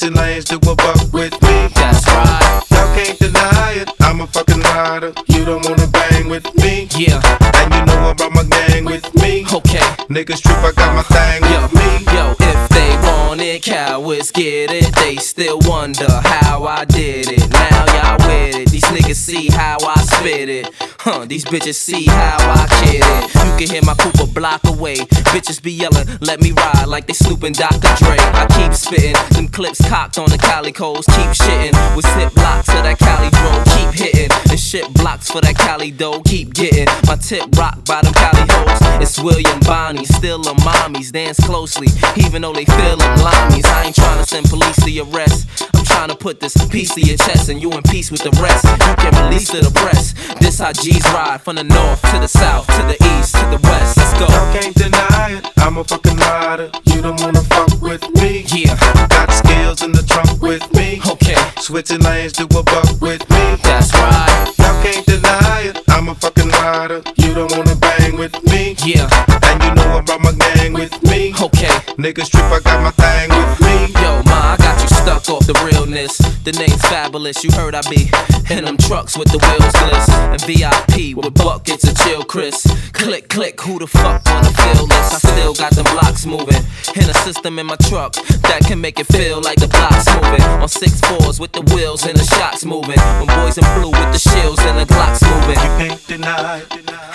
Lanes, do a buck with me. That's right. Y'all can't deny it. I'm a fucking rider. You don't wanna bang with me. Yeah. And you know I brought my gang with me. Okay. Niggas trip, I got my thing Yo, with me. yo, if they want it, cowards get it. They still wonder how I did it. Now y'all with it. These niggas see how I spit it. Huh, these bitches see how I kid it. You can hear my coupe a block away. Bitches be yelling, let me ride like they snooping Dr. Dre. I keep spitting, them clips cocked on the calicos. Keep shitting with zip blocks to that Cali drone. Keep hitting and shit blocks for that Cali dough. Keep getting my tip rocked by them Cali hoes. It's William Bonney, still a mommies. Dance closely, even though they feel limeys. I ain't trying to send police to your arrest. I'm trying to put this piece to your chest and you in peace with the rest. You can release to the This how G's ride from the north to the south, to the east, to the west. Let's go. Y'all can't deny it. I'm a fucking rider. You don't wanna fuck with me. Yeah. Got skills in the trunk with me. Okay. Switching lanes, do a buck with me. That's right. Y'all can't deny it. I'm a fucking rider. You don't wanna bang with me. Yeah. And you know I brought my gang with me. Okay. Niggas trip, I got my thing with me. Yo, ma, I got you stuck off the realness. The name's Fabolous, you heard I be in them trucks with the wheels gliss. And VIP with buckets of chill, Cris. Click, click, who the fuck wanna feel this? I still got them blocks moving. In a system in my truck that can make it feel like the blocks moving. On six fours with the wheels and the shots moving. When boys in blue with the shields and the glocks moving. You can't deny.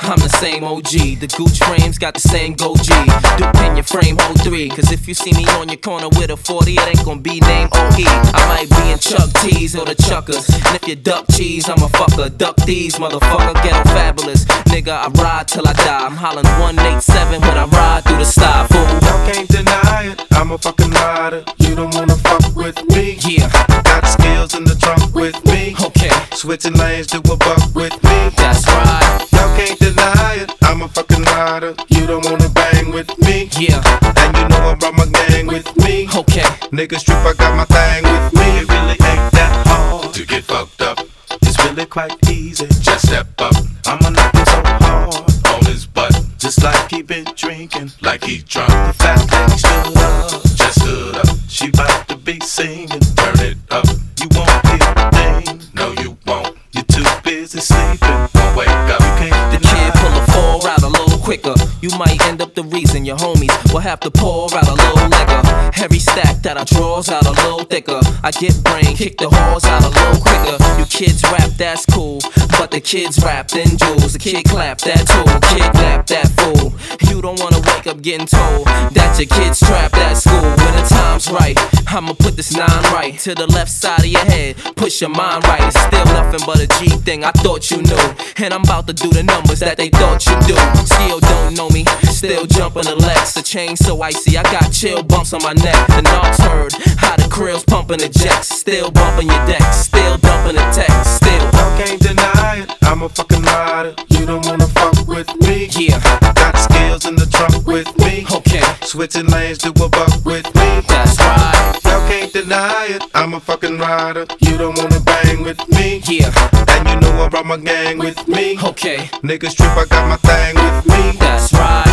I'm the same OG. The Gooch frames got the same go G. Duke in your frame, hold three. Cause if you see me on your corner with a 40, it ain't gonna be named I might be in Chuck T's or the Chuckers. And if you duck cheese, I'm a fucker. Duck these, motherfucker. Ghetto fabulous. Nigga, I ride till I die. I'm hollering 187 when I ride through the sky, fool. Y'all can't deny it. I'm a fucking rider. You don't wanna fuck with me. Yeah. Got skills in the trunk with me. Okay. Switching lanes to a buck with me. That's right. Y'all can't deny it. I'm a fucking rider. You don't wanna bang with me. Yeah. And you know I brought my gang with me. Okay. Niggas trip, I got my thing with me. It really ain't that hard to get fucked up. It's really quite easy. Just step up. I'ma knock it so hard on his butt. Just like he been drinking, like he drunk. The fat lady stood up, just stood up. She bout to be singing, turn it up. You won't hear a thing, no you won't. You're too busy sleeping, won't wake up. You can't The kid pull a four out a little quicker. You might end up the reason your homies will have to pour out a little liquor. Every stack that I draws out a little thicker. I get brain, kick the halls out a little quicker. You kids rap, that's cool. But the kids rap, then jewels. The kid clap, that tool. Kid clap, that fool. You don't wanna wake up getting told that your kid's trapped at school. When the time's right, I'ma put this nine right to the left side of your head. Push your mind right. It's still nothing but a G thing. I thought you knew. And I'm about to do the numbers that they thought you do. Still don't know me. Still jumping the Lex. The chain so icy. I got chill bumps on my neck. The knobs heard. How the krills pumping the jets. Still bumping your deck. Still dumping the text. Still. I can't deny it. I'm a fucking rider. You don't wanna fuck with me. Yeah. Got skills in the trunk with me. Okay. Switching lanes to a buck with me. That's right. Y'all can't deny it. I'm a fucking rider. You don't wanna bang with me. Yeah. And you know I brought my gang with me. Okay. Niggas trip, I got my thing with me. That's right.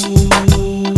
Yeah.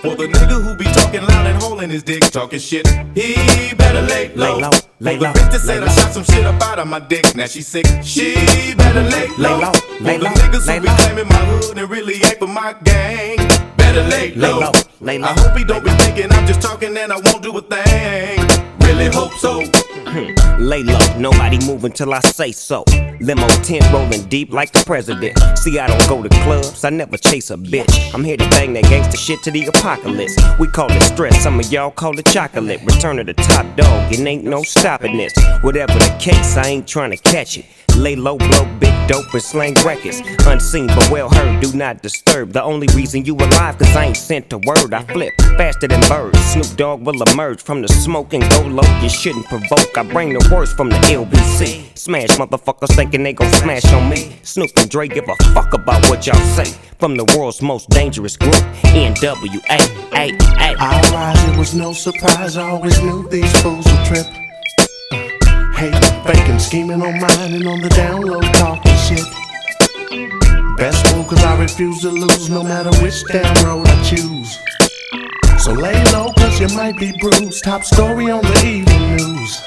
For the nigga who be talking loud and holding his dick, talking shit, he better lay low. Lay low, lay For the bitch that said lay I shot some shit up out of my dick, now she sick, she better lay low. Lay low, lay the low, niggas lay who be claiming my hood and really ain't for my gang, better lay Lay low. low, lay low, I hope he don't be thinking I'm just talking and I won't do a thing. Really hope so. Hmm. Lay low, nobody move until I say so. Limo tent rolling deep like the president. See, I don't go to clubs, I never chase a bitch. I'm here to bang that gangster shit to the apocalypse. We call it stress, some of y'all call it chocolate. Return to the top dog, it ain't no stopping this. Whatever the case, I ain't trying to catch it. Lay low, blow big dope and slang records. Unseen but well heard, do not disturb. The only reason you alive, cause I ain't sent a word. I flip faster than birds. Snoop Dogg will emerge from the smoke and go low. You shouldn't provoke. I bring the worst from the LBC. Smash motherfuckers thinking they gon' smash on me. Snoop and Dre give a fuck about what y'all say. From the world's most dangerous group, NWA. I rise, it was no surprise. I always knew these fools would trip. Hating, faking, scheming on mine and on the down low, talking shit. Best move, cause I refuse to lose no matter which damn road I choose. So lay low, cause you might be bruised. Top story on the evening news.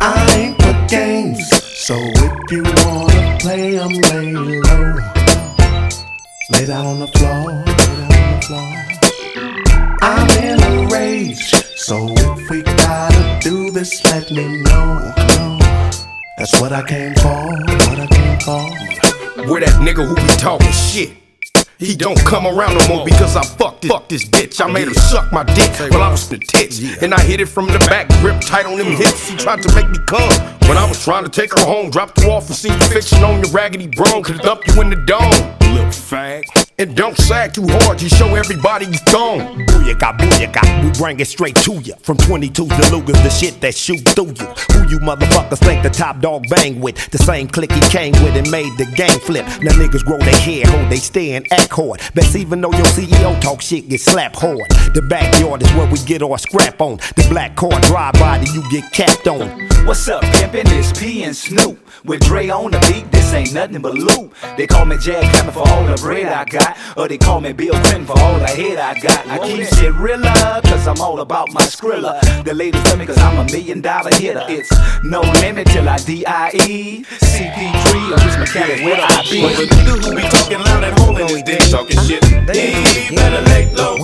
I ain't for games, so if you wanna play, I'm lay low. Lay down on the floor, lay down on the floor. I'm in a rage, so if we gotta do this, let me know. That's what I came for, what I came for. Where that nigga who be talking shit? He don't come around no more because I fucked, fucked this bitch. I made her suck my dick while I was in the tits. And I hit it from the back, grip tight on them hips. She tried to make me come. When I was trying to take her home, dropped her off and seen you fiction on your raggedy bro. Could dump you in the dome. Little fag. And don't sag too hard, you show everybody you thong. Booyaka, booyaka, we bring it straight to you. From 22 to Lugas, the shit that shoot through you. Who you motherfuckers think the top dog bang with? The same clique he came with and made the gang flip. Now niggas grow their hair, hold they stay and act hard. Best even though your CEO talk shit, get slapped hard. The backyard is where we get our scrap on. The black car drive by, that you get capped on. What's up, pimpin'? It's P and Snoop. With Dre on the beat, this ain't nothing but loop. They call me Jack Hammer for all the bread I got. Or they call me Bill Clinton for all the head I got. I keep shit realer, cause I'm all about my skrilla. The ladies love me cause I'm a million dollar hitter. It's no limit till I D.I.E. CP3 or Rich Mechanic, where I be? But the nigga who be talking loud and holding his dick, talking uh-huh. shit, he better lay low.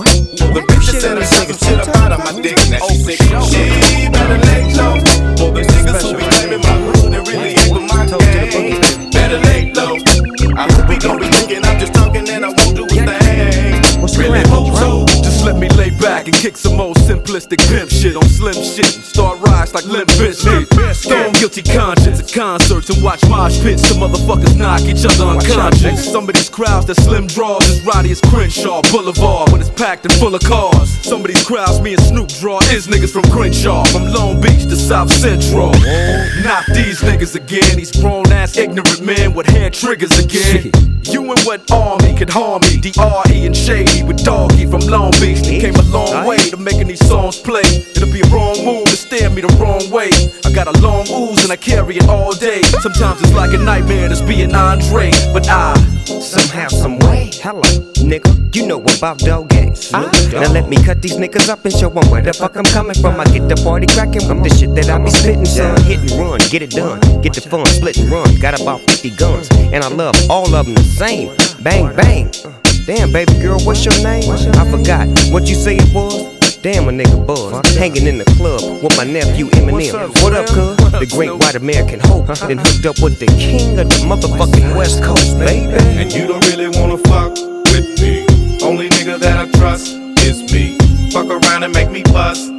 The bitch that said I said some shit about on my dick, now she oh, sick. She better lay low. For the niggas who be claiming my hood and really ain't with my gang, better lay low. I hope he don't be thinking I'm just talking and I won't do a thing. Really hope so. Just let me lay back and kick some old simplistic pimp shit on slim shit and start rise like Limp Bizkit. Stone guilty conscience at concerts and watch mosh pits. Some motherfuckers knock each other unconscious. Some of these crowds that slim draws is rowdy as Crenshaw Boulevard when it's packed and full of cars. Some of these crowds me and Snoop draw is niggas from Crenshaw, from Long Beach to South Central. Not these niggas again, these grown ass ignorant men with hair triggers again. You and what army could harm me? D.R.E. and Shady with Doggy from Long Beach. They came a long way to making these songs play. It'll be a wrong move to stare me the wrong way. I got a long ooze and I carry it all day. Sometimes it's like a nightmare to be an Andre, but I Somehow, some way. Hello, nigga. You know about dog games. Ah. Now let me cut these niggas up and show show 'em where the fuck I'm coming from. I get the party cracking from the shit that I be spitting, son. Hit and run, get it done. Get the fun, split and run. Got about 50 guns, and I love all of them the same. Bang, bang. Damn, baby girl, what's your name? I forgot what you say it was. Damn, a nigga buzz. Hanging in the club with my nephew Eminem. What up, cuz? The great white American hope. Then hooked up with the king of the motherfucking West Coast, baby. And you don't really wanna fuck with me. Only nigga that I trust is me. Fuck around and make me bust.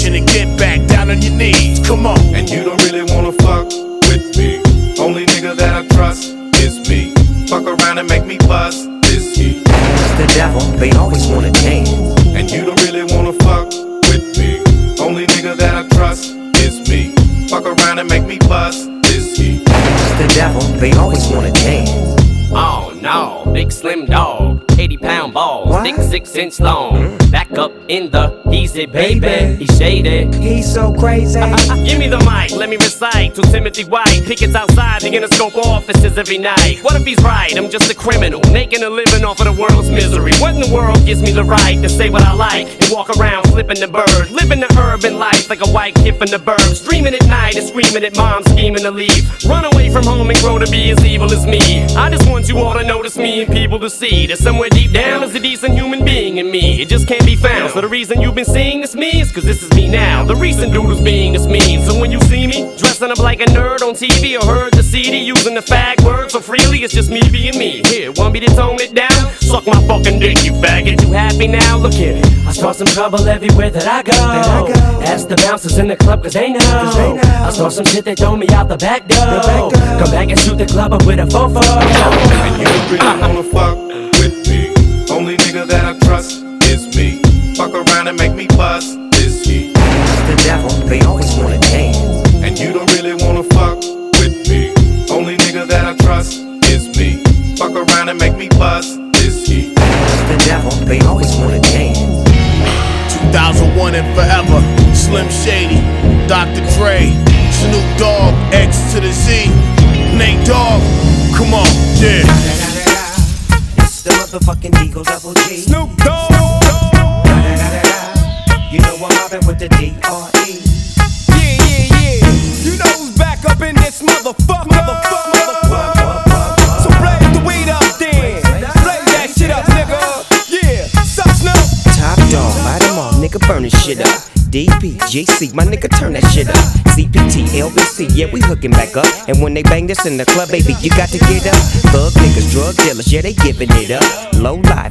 and get back down on your knees. Come on. And you don't really wanna fuck with me. Only nigga that I trust is me. Fuck around and make me bust is he. The devil, they always wanna dance. And you don't really wanna fuck with me. Only nigga that I trust is me. Fuck around and make me bust is he. The devil, they always wanna dance. Oh no, big slim dog, 80 pound balls, thick six inch long. Back up in the easy baby, he's shaded. He's so crazy. Give me the mic, let me recite to Timothy White. Pickets outside He gonna Interscope offices every night. What if he's right? I'm just a criminal, making a living off of the world's misery. What in the world gives me the right to say what I like and walk around flipping the bird? Living the urban life like a white kid from the burbs. Dreaming at night and screaming at mom, scheming to leave. Run away from home and grow to be as evil as me. I just want you all to notice me and people to see that somewhere deep down is a decent human being in me. It just can't be found. So the reason you've been seeing this me is cause this is me now. The recent dude who's being this mean. So when you see me dressing up like a nerd on TV or heard the CD using the fag word so freely, it's just me being me. Here, want me to tone it down? Suck my fucking dick, you faggot. You happy now? Look at it. I start some trouble everywhere that I go. Ask the bouncers in the club cause they know. I start some shit, they throw me out the back door. Come back and shoot the club up with a fofo. And you don't really wanna fuck with me. Only nigga that I trust is me. Fuck around and make me bust is he. The devil, they always wanna dance. And you don't really wanna fuck with me. Only nigga that I trust is me. Fuck around and make me bust is he. The devil, they always wanna dance. 2001 and forever. Slim Shady, Dr. Dre, Snoop Dogg, X to the Z, Nate Dogg. Come on, yeah motherfucking Eagle Double G. Snoop Dogg. You know I'm mobbing with the D R E. Yeah, yeah, yeah. You know who's back up in this motherfucker, motherfucker, motherfucker. So blaze the weed up, then blaze that shit up, nigga. Yeah, stop Snoop. Top dog, light 'em all, nigga, burn this shit up. DP, GC, my nigga, turn that shit up. CPT, LBC, yeah, we hooking back up. And when they bang this in the club, baby, you got to get up. Thug niggas, drug dealers, yeah, they giving it up. Low life,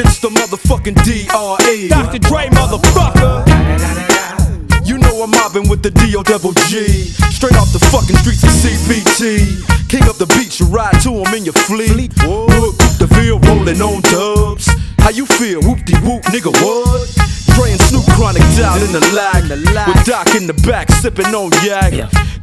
It's the motherfucking DRE. Dr. Dre, motherfucker. You know I'm mobbing with the DO double G. Straight off the fucking streets of CPT. King up the beach, you ride to him in your fleet. Look, the field rolling on dubs. How you feel? Whoop de whoop, nigga, what? Dre and Snoop Chronic down in the lag. With Doc in the back, sipping on yak.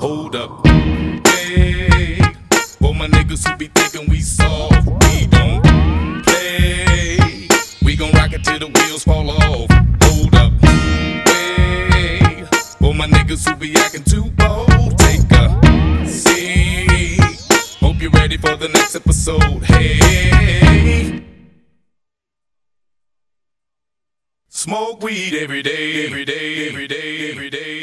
Hold up. Hey, for my niggas who be thinking we soft, we don't play. We gon' rock it till the wheels fall off. Hold up. Hey, for my niggas who be acting too bold, take a seat. Hope you're ready for the next episode. Hey. Smoke weed every day, every day, every day, every day.